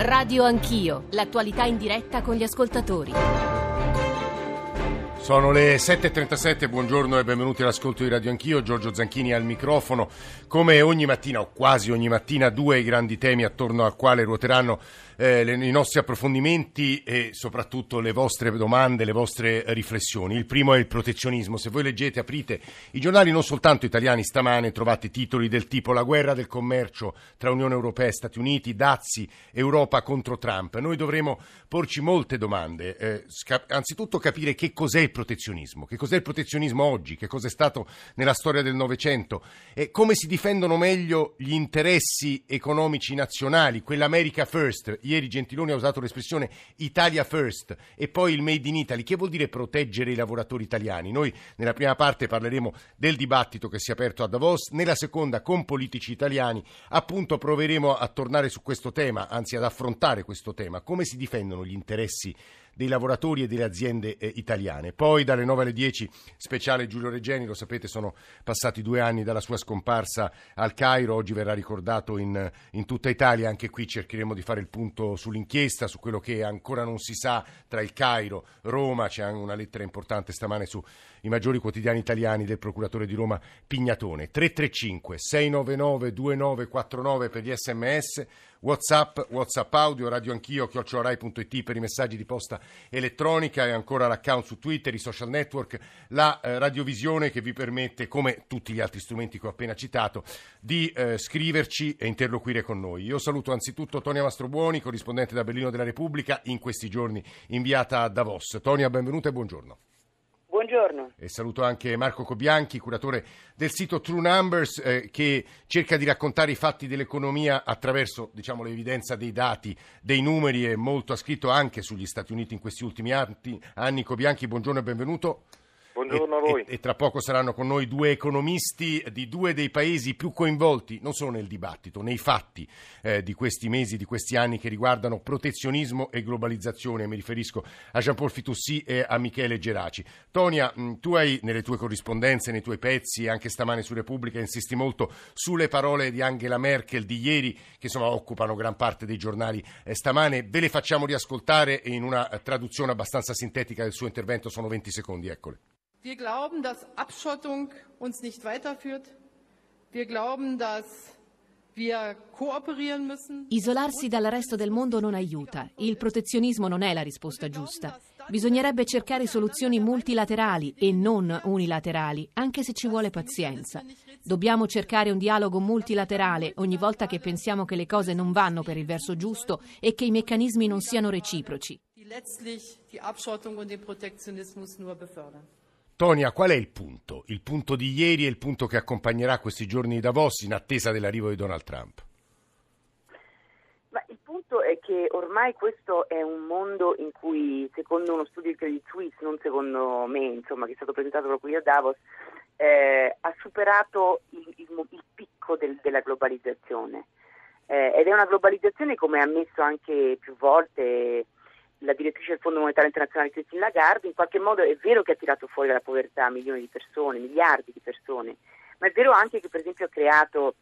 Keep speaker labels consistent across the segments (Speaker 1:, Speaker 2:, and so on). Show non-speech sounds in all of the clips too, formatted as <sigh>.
Speaker 1: Radio Anch'io, l'attualità in diretta con gli ascoltatori.
Speaker 2: Sono le 7.37, buongiorno e benvenuti all'ascolto di Radio Anch'io, Giorgio Zanchini al microfono. Come ogni mattina, o quasi ogni mattina, due grandi temi attorno al quale ruoteranno eh, le, i nostri approfondimenti e soprattutto le vostre domande, le vostre riflessioni. Il primo è il protezionismo. Se voi leggete, aprite i giornali non soltanto italiani stamane, trovate titoli del tipo La guerra del commercio tra Unione Europea e Stati Uniti, dazi, Europa contro Trump. Noi dovremo porci molte domande. Eh, sca- anzitutto capire che cos'è il protezionismo, che cos'è il protezionismo oggi, che cos'è stato nella storia del Novecento e come si difendono meglio gli interessi economici nazionali, quell'America First Ieri Gentiloni ha usato l'espressione Italia First e poi il Made in Italy. Che vuol dire proteggere i lavoratori italiani? Noi nella prima parte parleremo del dibattito che si è aperto a Davos, nella seconda con politici italiani appunto proveremo a tornare su questo tema, anzi ad affrontare questo tema. Come si difendono gli interessi dei lavoratori e delle aziende eh, italiane. Poi dalle 9 alle 10 speciale Giulio Regeni, lo sapete sono passati due anni dalla sua scomparsa al Cairo, oggi verrà ricordato in, in tutta Italia, anche qui cercheremo di fare il punto sull'inchiesta, su quello che ancora non si sa tra il Cairo, Roma, c'è anche una lettera importante stamane sui maggiori quotidiani italiani del procuratore di Roma Pignatone. 335 699 2949 per gli sms Whatsapp, Whatsapp audio, radio anch'io, chiocciolarai.it per i messaggi di posta elettronica e ancora l'account su Twitter, i social network, la eh, radiovisione che vi permette, come tutti gli altri strumenti che ho appena citato, di eh, scriverci e interloquire con noi. Io saluto anzitutto Tonia Mastrobuoni, corrispondente da Berlino della Repubblica, in questi giorni inviata a Davos. Tonia, benvenuta e buongiorno.
Speaker 3: Buongiorno.
Speaker 2: E saluto anche Marco Cobianchi, curatore del sito True Numbers, eh, che cerca di raccontare i fatti dell'economia attraverso diciamo, l'evidenza dei dati, dei numeri e molto ha scritto anche sugli Stati Uniti in questi ultimi anni. Anni Cobianchi, buongiorno e benvenuto.
Speaker 4: Buongiorno a voi.
Speaker 2: E, e, tra poco saranno con noi due economisti di due dei paesi più coinvolti, non solo nel dibattito, nei fatti eh, di questi mesi, di questi anni che riguardano protezionismo e globalizzazione. Mi riferisco a Jean-Paul Fitoussi e a Michele Geraci. Tonia, mh, tu hai nelle tue corrispondenze, nei tuoi pezzi, anche stamane su Repubblica, insisti molto sulle parole di Angela Merkel di ieri, che insomma occupano gran parte dei giornali eh, stamane. Ve le facciamo riascoltare in una traduzione abbastanza sintetica del suo intervento, sono 20 secondi, eccole.
Speaker 5: Wir glauben, dass Abschottung uns nicht weiterführt. Wir glauben, dass
Speaker 1: Isolarsi dal resto del mondo non aiuta. Il protezionismo non è la risposta giusta. Bisognerebbe cercare soluzioni multilaterali e non unilaterali, anche se ci vuole pazienza. Dobbiamo cercare un dialogo multilaterale ogni volta che pensiamo che le cose non vanno per il verso giusto e che i meccanismi non siano reciproci.
Speaker 2: Tonia, qual è il punto? Il punto di ieri e il punto che accompagnerà questi giorni di Davos in attesa dell'arrivo di Donald Trump?
Speaker 3: Ma il punto è che ormai questo è un mondo in cui, secondo uno studio di Credit Suisse, non secondo me, insomma, che è stato presentato proprio qui a Davos, eh, ha superato il, il, il picco del, della globalizzazione. Eh, ed è una globalizzazione, come ha ammesso anche più volte la direttrice del Fondo Monetario Internazionale Christine Lagarde, in qualche modo è vero che ha tirato fuori dalla povertà milioni di persone, miliardi di persone, ma è vero anche che per esempio ha creato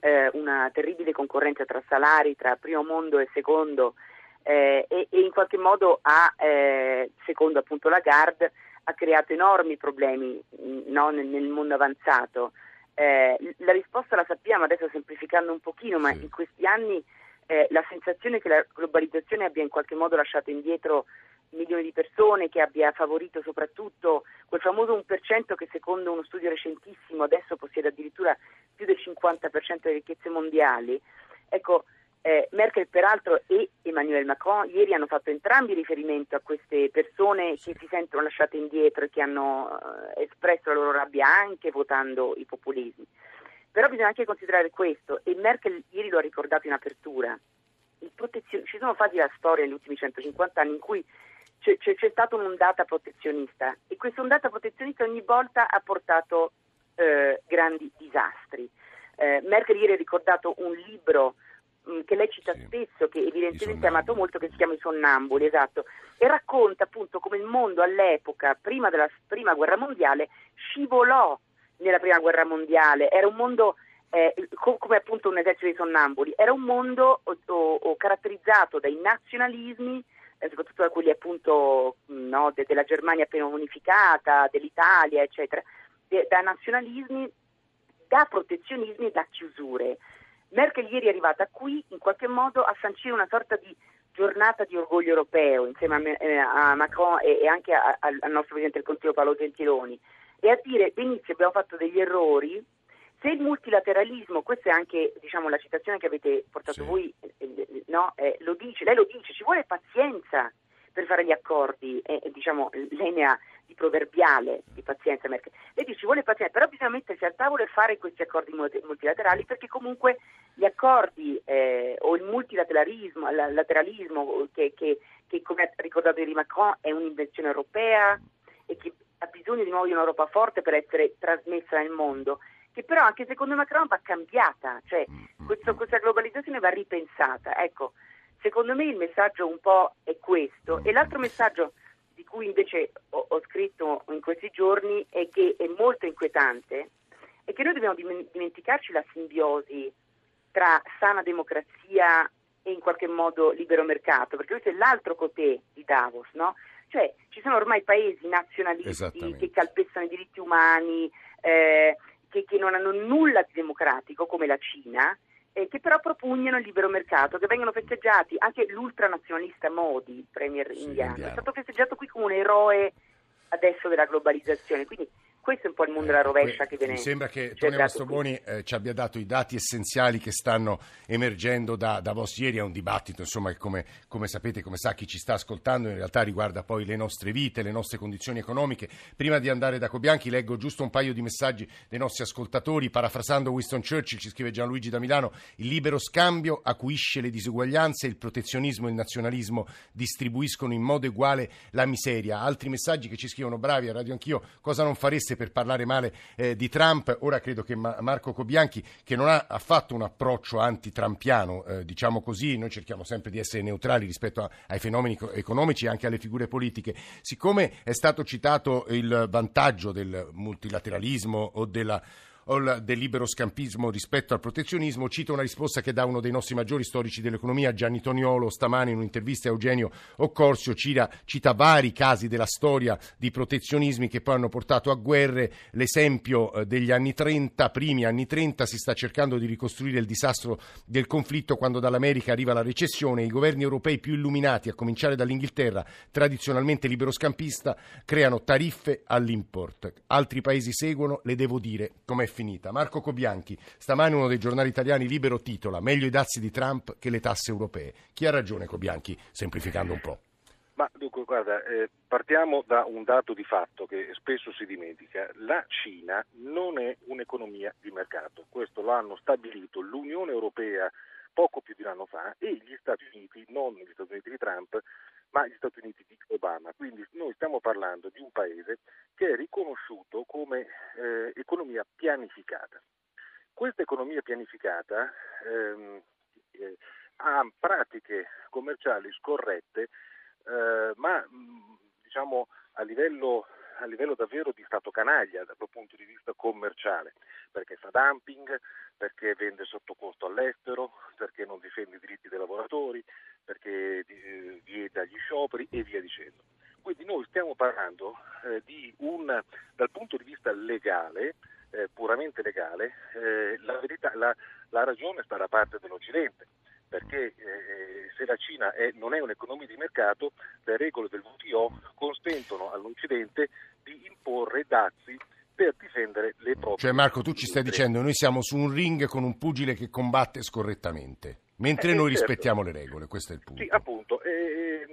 Speaker 3: eh, una terribile concorrenza tra salari, tra primo mondo e secondo eh, e, e, in qualche modo ha, eh, secondo appunto Lagarde, ha creato enormi problemi no, nel, nel, mondo avanzato. Eh, la risposta la sappiamo adesso semplificando un pochino, ma in questi anni eh, la sensazione che la globalizzazione abbia in qualche modo lasciato indietro milioni di persone, che abbia favorito soprattutto quel famoso 1% che secondo uno studio recentissimo adesso possiede addirittura più del 50% delle ricchezze mondiali. Ecco, eh, Merkel peraltro e Emmanuel Macron ieri hanno fatto entrambi riferimento a queste persone che si sentono lasciate indietro e che hanno eh, espresso la loro rabbia anche votando i populismi. Bisogna anche considerare questo, e Merkel ieri lo ha ricordato in apertura, ci sono fasi della storia negli ultimi 150 anni in cui c'è, c'è, c'è stata un'ondata protezionista e questa ondata protezionista ogni volta ha portato eh, grandi disastri. Eh, Merkel ieri ha ricordato un libro mh, mm, che lei cita sì. spesso, che evidentemente ha amato molto, che si chiama I Sonnambuli, esatto, e racconta appunto come il mondo all'epoca, prima della prima guerra mondiale, scivolò nella prima guerra mondiale, era un mondo eh, come appunto un esercito di sonnambuli, era un mondo o, o, caratterizzato dai nazionalismi, eh, soprattutto da quelli appunto no, de, della Germania appena unificata, dell'Italia, eccetera, de, da nazionalismi, da protezionismi e da chiusure. Merkel ieri è arrivata qui in qualche modo a sancire una sorta di giornata di orgoglio europeo insieme a, eh, a Macron e, e anche a, a, al nostro Presidente del Consiglio Paolo Gentiloni e a dire benissimo abbiamo fatto degli errori, se il multilateralismo, questa è anche diciamo, la citazione che avete portato sì. voi, eh, eh no? eh, lo dice, lei lo dice, ci vuole pazienza per fare gli accordi, eh, diciamo, lei ne ha di proverbiale di pazienza Merkel. Lei dice ci vuole pazienza, però bisogna mettersi al tavolo e fare questi accordi multilaterali perché comunque gli accordi eh, o il multilateralismo, il lateralismo che, che, che come ha ricordato ieri Macron è un'invenzione europea e che ha bisogno di nuovo di un'Europa forte per essere trasmessa nel mondo che però anche secondo Macron va cambiata, cioè questo, questa globalizzazione va ripensata. Ecco, secondo me il messaggio un po' è questo. E l'altro messaggio di cui invece ho, ho scritto in questi giorni e che è molto inquietante è che noi dobbiamo dimenticarci la simbiosi tra sana democrazia e in qualche modo libero mercato, perché questo è l'altro cotè di Davos, no? Cioè ci sono ormai paesi nazionalisti che calpestano i diritti umani, eh, che, che, non hanno nulla di democratico come la Cina, eh, che però propugnano il libero mercato, che vengono festeggiati, anche l'ultranazionalista Modi, il premier sì, indiano, indiano, è stato festeggiato qui come un eroe adesso della globalizzazione. Quindi questo è un po' il mondo della eh, rovescia che viene.
Speaker 2: Mi sembra che Tony Mastroboni eh, ci abbia dato i dati essenziali che stanno emergendo da, da Vos ieri. È un dibattito, insomma, che come, come, sapete, come sa chi ci sta ascoltando, in realtà riguarda poi le nostre vite, le nostre condizioni economiche. Prima di andare da Cobianchi, leggo giusto un paio di messaggi dei nostri ascoltatori. Parafrasando Winston Churchill, ci scrive Gianluigi da Milano: il libero scambio acuisce le disuguaglianze, il protezionismo e il nazionalismo distribuiscono in modo uguale la miseria. Altri messaggi che ci scrivono: bravi a Radio Anch'io, cosa non fareste? Per parlare male eh, di Trump. Ora credo che Ma- Marco Cobianchi, che non ha affatto un approccio anti-trampiano, eh, diciamo così, noi cerchiamo sempre di essere neutrali rispetto a- ai fenomeni economici e anche alle figure politiche. Siccome è stato citato il vantaggio del multilateralismo o della o del libero scampismo rispetto al protezionismo. Cito una risposta che dà uno dei nostri maggiori storici dell'economia, Gianni Toniolo, stamani in un'intervista a Eugenio Occorsio, cita, cita vari casi della storia di protezionismi che poi hanno portato a guerre. L'esempio eh, degli anni 30, primi anni 30, si sta cercando di ricostruire il disastro del conflitto quando dall'America arriva la recessione. I governi europei più illuminati, a cominciare dall'Inghilterra, tradizionalmente liberoscampista, creano tariffe all'import. Altri paesi seguono, le devo dire, com'è finita. Marco Cobianchi, stamani uno dei giornali italiani libero titola Meglio i dazi di Trump che le tasse europee. Chi ha ragione Cobianchi, semplificando un po'?
Speaker 4: Ma dunque, guarda, eh, partiamo da un dato di fatto che spesso si dimentica. La Cina non è un'economia di mercato, questo l'hanno stabilito l'Unione Europea poco più di un anno fa e gli Stati Uniti, non gli Stati Uniti di Trump, ma gli Stati Uniti di Obama. Quindi noi stiamo parlando di un paese che è riconosciuto come eh, economia pianificata. Questa economia pianificata ehm, eh, ha pratiche commerciali scorrette, eh, ma diciamo a livello a livello davvero di stato canaglia dal punto di vista commerciale, perché fa dumping, perché vende sotto costo all'estero, perché non difende i diritti dei lavoratori, perché eh, vieta gli scioperi e via dicendo. Quindi noi stiamo parlando eh, di un, dal punto di vista legale, eh, puramente legale, eh, la, verità, la, la ragione sta da parte dell'Occidente la Cina è, non è un'economia di mercato, le regole del WTO consentono all'Occidente di imporre dazi per difendere le proprie.
Speaker 2: Cioè Marco, tu ci stai dicendo noi siamo su un ring con un pugile che combatte scorrettamente, mentre eh, noi certo. rispettiamo le regole, questo è il punto.
Speaker 4: Sì, appunto. Eh,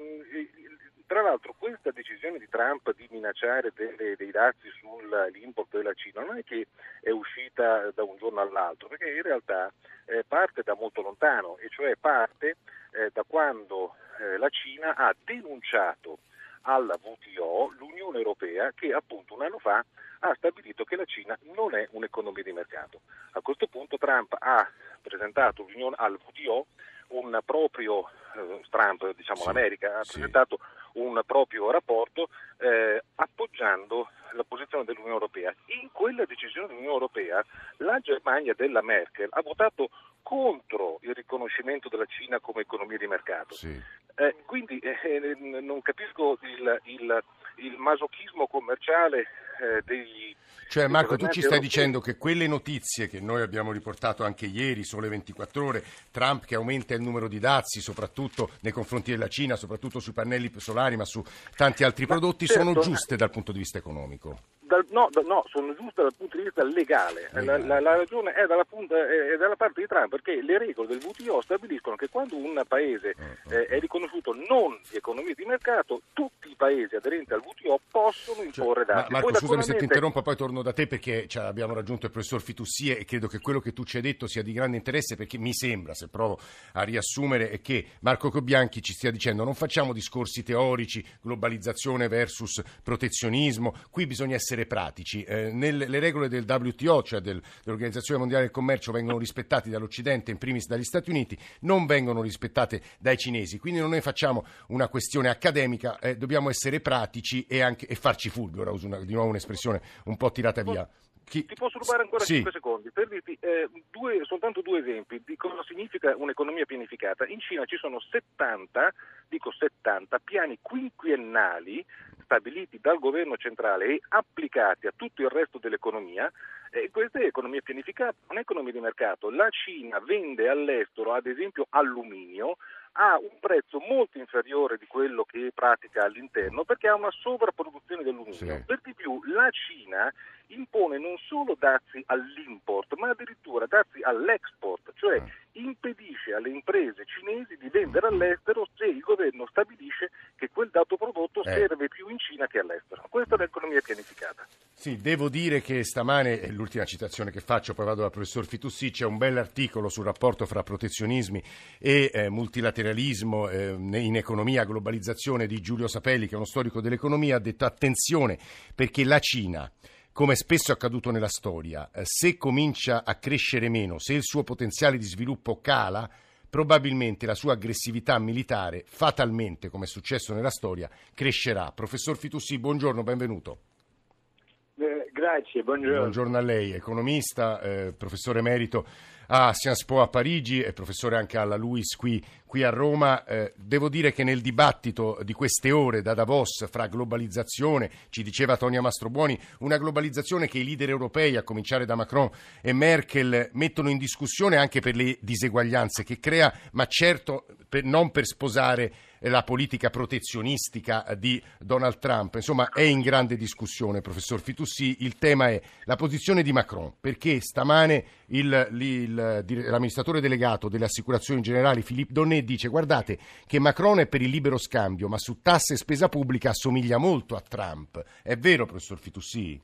Speaker 4: tra l'altro questa decisione di Trump di minacciare delle, dei dazi sull'import della Cina non è che è uscita da un giorno all'altro, perché in realtà eh, parte da molto lontano, e cioè parte eh, da quando eh, la Cina ha denunciato alla WTO l'Unione Europea che appunto un anno fa ha stabilito che la Cina non è un'economia di mercato. A questo punto Trump ha presentato al WTO un proprio, eh, Trump, diciamo
Speaker 2: Sì,
Speaker 4: l'America, ha
Speaker 2: sì.
Speaker 4: presentato un proprio rapporto eh, appoggiando la posizione dell'Unione Europea. In quella decisione dell'Unione Europea la Germania della Merkel ha votato contro il riconoscimento della Cina come economia di mercato.
Speaker 2: Sì.
Speaker 4: Eh, quindi eh, non capisco il, il- il masochismo commerciale eh, dei...
Speaker 2: Cioè Marco, tu ci stai
Speaker 4: europei.
Speaker 2: dicendo che quelle notizie che noi abbiamo riportato anche ieri, sole 24 ore, Trump che aumenta il numero di dazi, soprattutto nei confronti della Cina, soprattutto sui pannelli solari, ma su tanti altri
Speaker 4: Ma
Speaker 2: prodotti,
Speaker 4: certo,
Speaker 2: sono giuste dal punto di vista economico.
Speaker 4: Dal- no, da- no, sono giuste dal punto di vista legale. La, la- la ragione è dalla, punta- è- è dalla parte di Trump perché le regole del WTO stabiliscono che quando un paese eh, è riconosciuto non di economia di mercato, tutti i paesi aderenti al WTO possono
Speaker 2: Cioè,
Speaker 4: imporre
Speaker 2: ma-
Speaker 4: dazi.
Speaker 2: Marco,
Speaker 4: Poi,
Speaker 2: scusami se ti interrompo, poi torno da te perché cioè, abbiamo raggiunto il professor Fitussie e credo che quello che tu ci hai detto sia di grande interesse perché mi sembra, se provo a riassumere, è che Marco Cobianchi ci stia dicendo non facciamo discorsi teorici, globalizzazione versus protezionismo, qui bisogna essere pratici. Eh, nel- le regole del WTO, cioè del- dell'Organizzazione Mondiale del Commercio, vengono rispettate dall'Occidente, in primis dagli Stati Uniti, non vengono rispettate dai cinesi, quindi non ne facciamo una questione accademica, eh, dobbiamo essere pratici e, anche, e farci fulgore, uso una- di nuovo un'espressione un po' tirata via. Chi-
Speaker 4: Ti posso rubare ancora
Speaker 2: Sì.
Speaker 4: 5 secondi per dirti eh, due- soltanto due esempi di cosa significa un'economia pianificata. In Cina ci sono 70, dico 70, piani quinquennali stabiliti dal governo centrale e applicati a tutto il resto dell'economia. E questa è economia pianificata, non è economia di mercato. La Cina vende all'estero, ad esempio, alluminio a un prezzo molto inferiore di quello che pratica all'interno perché ha una sovrapproduzione dell'alluminio.
Speaker 2: Sì.
Speaker 4: Per di più, la Cina impone non solo dazi all'import, ma addirittura dazi all'export, cioè
Speaker 2: Ah.
Speaker 4: impedisce alle imprese cinesi di vendere all'estero se il governo stabilisce che quel dato prodotto
Speaker 2: Eh.
Speaker 4: serve più in Cina che all'estero. Questa è l'economia pianificata.
Speaker 2: Sì, devo dire che stamane, è l'ultima citazione che faccio, poi vado dal professor Fitussi, c'è un bell'articolo sul rapporto fra protezionismi e eh, multilateralismo eh, in economia, globalizzazione di Giulio Sapelli, che è uno storico dell'economia, ha detto attenzione perché la Cina, come spesso è accaduto nella storia, eh, se comincia a crescere meno, se il suo potenziale di sviluppo cala, probabilmente la sua aggressività militare, fatalmente, come è successo nella storia, crescerà. Professor Fitussi, buongiorno, benvenuto.
Speaker 6: Grazie, buongiorno.
Speaker 2: Buongiorno a lei, economista, eh, professore emerito a Sciences Po a Parigi e professore anche alla LUIS qui, qui a Roma. Eh, devo dire che nel dibattito di queste ore da Davos fra globalizzazione, ci diceva Tonia Mastrobuoni, una globalizzazione che i leader europei, a cominciare da Macron e Merkel, mettono in discussione anche per le diseguaglianze che crea, ma certo per- non per sposare la politica protezionistica di Donald Trump. Insomma, è in grande discussione, professor Fitussi. Il tema è la posizione di Macron, perché stamane il- il- il- l'amministratore delegato delle assicurazioni generali, Philippe Donnet, dice guardate che Macron è per il libero scambio, ma su tasse e spesa pubblica assomiglia molto a Trump. È vero, professor Fitussi?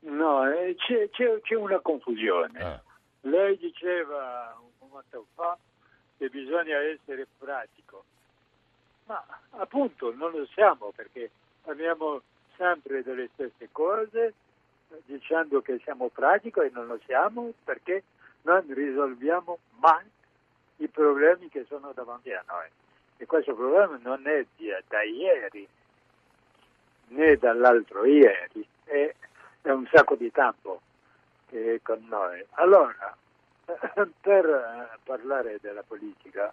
Speaker 6: No, eh, c'è, c'è- c'è una confusione.
Speaker 2: Ah,
Speaker 6: Lei diceva un momento fa che bisogna essere pratico, ma appunto non lo siamo perché parliamo sempre delle stesse cose dicendo che siamo pratici e non lo siamo perché non risolviamo mai i problemi che sono davanti a noi. E questo problema non è da ieri né dall'altro ieri, è, è un sacco di tempo che è con noi. Allora, <laughs> per eh, parlare della politica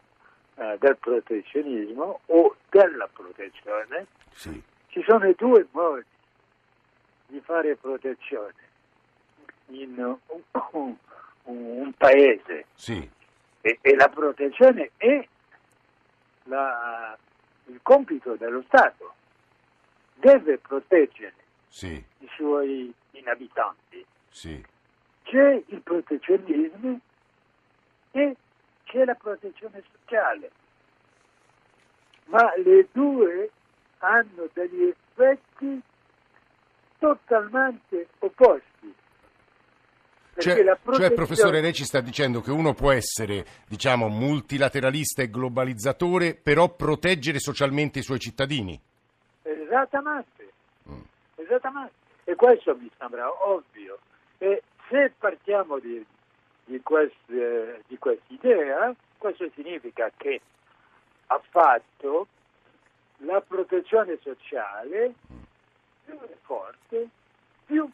Speaker 6: eh, del protezionismo o della protezione,
Speaker 2: sì,
Speaker 6: ci sono due modi di fare protezione in un, un- paese
Speaker 2: sì,
Speaker 6: e, e la protezione è la- il compito dello Stato. Deve proteggere
Speaker 2: sì,
Speaker 6: i suoi abitanti.
Speaker 2: sì.
Speaker 6: C'è il protezionismo e c'è la protezione sociale. Ma le due hanno degli effetti totalmente opposti.
Speaker 2: Cioè, cioè,
Speaker 6: protezione-
Speaker 2: professore, lei ci sta dicendo che uno può essere, diciamo, multilateralista e globalizzatore, però proteggere socialmente i suoi cittadini.
Speaker 6: Esattamente,
Speaker 2: Mm.
Speaker 6: esattamente. E questo mi sembra ovvio. E se partiamo di, di queste- di quest'idea, Questo significa che ha fatto la protezione sociale più forte, più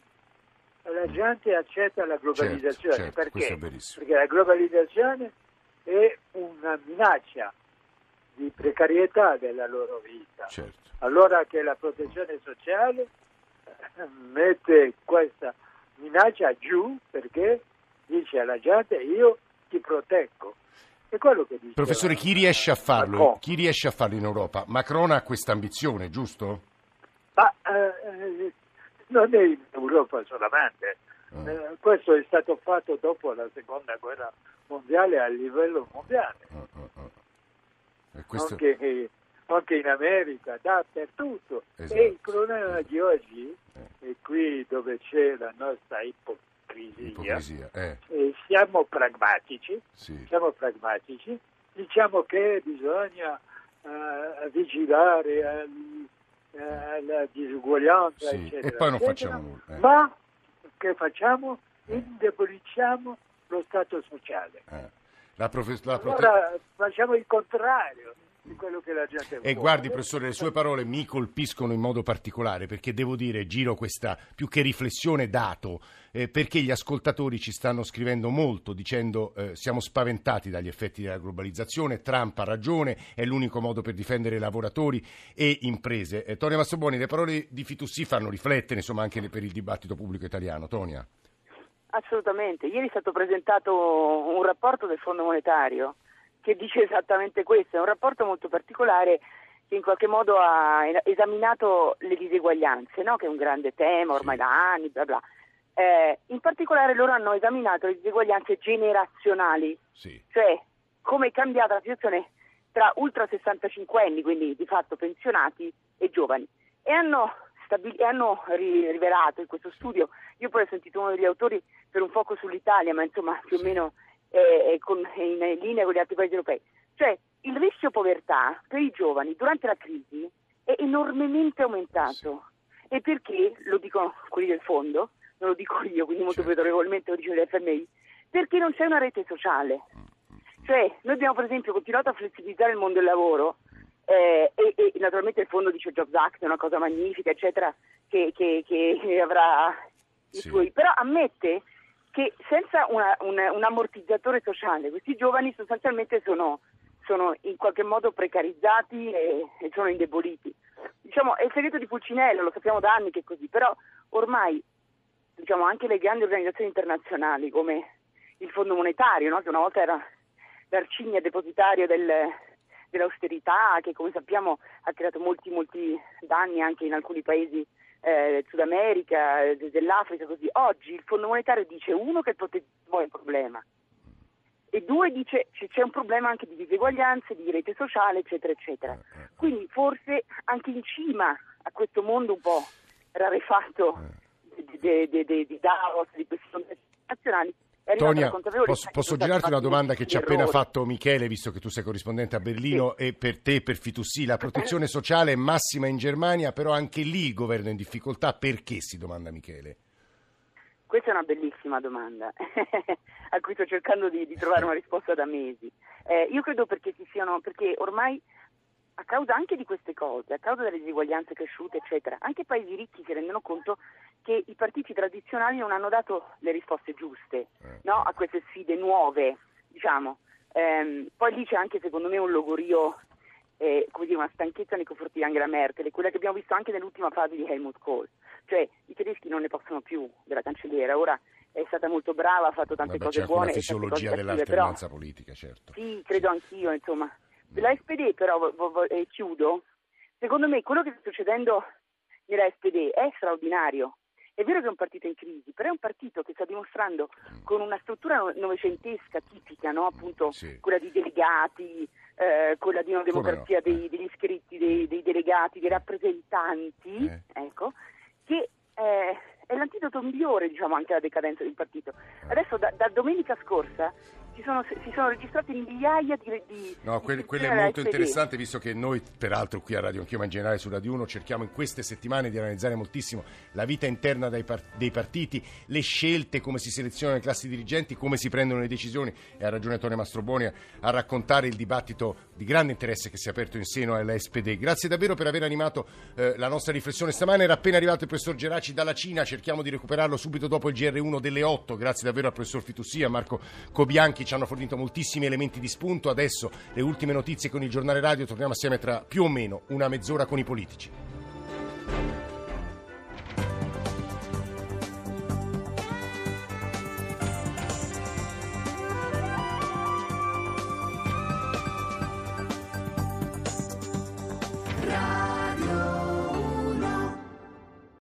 Speaker 6: la gente accetta la globalizzazione.
Speaker 2: Certo, certo,
Speaker 6: Perché? Perché la globalizzazione è una minaccia di precarietà della loro vita.
Speaker 2: Certo.
Speaker 6: Allora che la protezione sociale mette questa minaccia giù perché dice alla gente io ti proteggo. È quello che dice.
Speaker 2: Professore, chi riesce a farlo?
Speaker 6: Macron.
Speaker 2: Chi riesce a farlo in Europa? Macron ha questa ambizione, giusto?
Speaker 6: Ma eh, non è in Europa solamente.
Speaker 2: Ah.
Speaker 6: Eh, questo è stato fatto dopo la seconda guerra mondiale a livello mondiale,
Speaker 2: Ah, ah, ah. Questo-
Speaker 6: anche, anche in America, dappertutto.
Speaker 2: Esatto.
Speaker 6: E il problema di oggi è qui dove c'è la nostra ipocrisia.
Speaker 2: Ipocrisia, eh,
Speaker 6: E siamo pragmatici,
Speaker 2: sì.
Speaker 6: siamo pragmatici, diciamo che bisogna eh, vigilare al- eh, alla disuguaglianza,
Speaker 2: Sì,
Speaker 6: eccetera.
Speaker 2: e poi non
Speaker 6: eccetera.
Speaker 2: facciamo nulla, eh.
Speaker 6: Ma che facciamo? Indeboliciamo lo Stato sociale.
Speaker 2: eh. La profe- la prote-
Speaker 6: Allora facciamo il contrario di quello che la gente vuole.
Speaker 2: E guardi, professore, le sue parole mi colpiscono in modo particolare perché devo dire, giro questa più che riflessione dato, eh, perché gli ascoltatori ci stanno scrivendo molto dicendo eh, siamo spaventati dagli effetti della globalizzazione, Trump ha ragione, è l'unico modo per difendere lavoratori e imprese. Eh, Tonia Massoboni, le parole di Fitoussi fanno riflettere insomma anche per il dibattito pubblico italiano. Tonia.
Speaker 3: Assolutamente. Ieri è stato presentato un rapporto del Fondo Monetario che dice esattamente questo. È un rapporto molto particolare che in qualche modo ha esaminato le diseguaglianze, no? che è un grande tema ormai da anni, bla bla. Eh, in particolare loro hanno esaminato le diseguaglianze generazionali,
Speaker 2: Sì.
Speaker 3: cioè come è cambiata la situazione tra ultra 65 anni, quindi di fatto pensionati e giovani. E hanno, stabil- hanno ri- rivelato in questo studio, io poi ho sentito uno degli autori per un fuoco sull'Italia, ma insomma più o meno è con- in linea con gli altri paesi europei, cioè il rischio povertà per i giovani durante la crisi è enormemente aumentato. E perché, lo dicono quelli del fondo, non lo dico io, quindi molto
Speaker 2: Certo.
Speaker 3: autorevolmente lo dice l'FMI, perché non c'è una rete sociale. Cioè, noi abbiamo per esempio continuato a flessibilizzare il mondo del lavoro eh, e, e naturalmente il fondo dice Jobs Act è una cosa magnifica, eccetera, che, che- che avrà i
Speaker 2: Sì.
Speaker 3: suoi, però ammette che senza una- un, un ammortizzatore sociale questi giovani sostanzialmente sono, sono in qualche modo precarizzati e, e sono indeboliti. Diciamo, è il segreto di Pulcinello, lo sappiamo da anni che è così, però ormai diciamo, anche le grandi organizzazioni internazionali come il Fondo Monetario, no? che una volta era l'arcigna depositario del- dell'austerità, che come sappiamo ha creato molti, molti danni anche in alcuni paesi eh, Sud America, eh, dell'Africa, così. Oggi il Fondo Monetario dice uno che il protettismo è un problema e due dice che c'è un problema anche di diseguaglianze, di rete sociale, eccetera, eccetera. Quindi forse anche in cima a questo mondo un po' rarefatto di, di, di, di- Davos, di questi contesti nazionali,
Speaker 2: Tonia,
Speaker 3: la consapevolezza
Speaker 2: posso, posso girarti una domanda che ci ha appena fatto Michele, visto che tu sei corrispondente a Berlino, e per te per Fitoussi la protezione sociale è massima in Germania, però anche lì il governo è in difficoltà. Perché, si domanda Michele?
Speaker 3: Questa è una bellissima domanda <laughs> a cui sto cercando di, di trovare una risposta da mesi. Eh, io credo perché ci siano, perché ormai a causa anche di queste cose, a causa delle diseguaglianze cresciute, eccetera, anche i paesi ricchi si rendono conto che i partiti tradizionali non hanno dato le risposte giuste no, a queste sfide nuove, diciamo. Ehm, poi lì c'è anche secondo me un logorio, eh, come dire, una stanchezza nei confronti di Angela Merkel, quella che abbiamo visto anche nell'ultima fase di Helmut Kohl. Cioè i tedeschi non ne possono più della cancelliera, ora è stata molto brava, ha fatto tante
Speaker 2: Vabbè,
Speaker 3: cose
Speaker 2: una
Speaker 3: buone. cose
Speaker 2: fisiologia dell'alternanza
Speaker 3: però-
Speaker 2: politica, certo.
Speaker 3: sì, credo anch'io, insomma. La SPD però, vo- vo- vo- e chiudo, secondo me quello che sta succedendo nella SPD è straordinario. È vero che è un partito in crisi, però è un partito che sta dimostrando con una struttura no- novecentesca tipica, no? appunto
Speaker 2: Sì.
Speaker 3: quella di delegati, eh, quella di una
Speaker 2: Come no,
Speaker 3: democrazia
Speaker 2: eh.
Speaker 3: dei- degli iscritti, dei, dei delegati, dei rappresentanti,
Speaker 2: Eh.
Speaker 3: ecco, che eh, è l'antidoto migliore diciamo, anche alla decadenza del partito. Adesso da, da domenica scorsa si sono, si sono registrati migliaia di... di
Speaker 2: no, quello, quello è molto interessante visto che noi, peraltro qui a Radio Anch'io, ma in generale su Radio 1, cerchiamo in queste settimane di analizzare moltissimo la vita interna dei, part- dei partiti, le scelte, come si selezionano le classi dirigenti, come si prendono le decisioni e ha ragione Antonio Mastroboni a raccontare il dibattito di grande interesse che si è aperto in seno all'SPD. Grazie davvero per aver animato eh, la nostra riflessione stamane. Era appena arrivato il professor Geraci dalla Cina, cerchiamo di recuperarlo subito dopo il GR1 delle 8. Grazie davvero al professor Fitussia, Marco Cobianchi ci hanno fornito moltissimi elementi di spunto. Adesso le ultime notizie con il giornale radio, torniamo assieme tra più o meno una mezz'ora con i politici.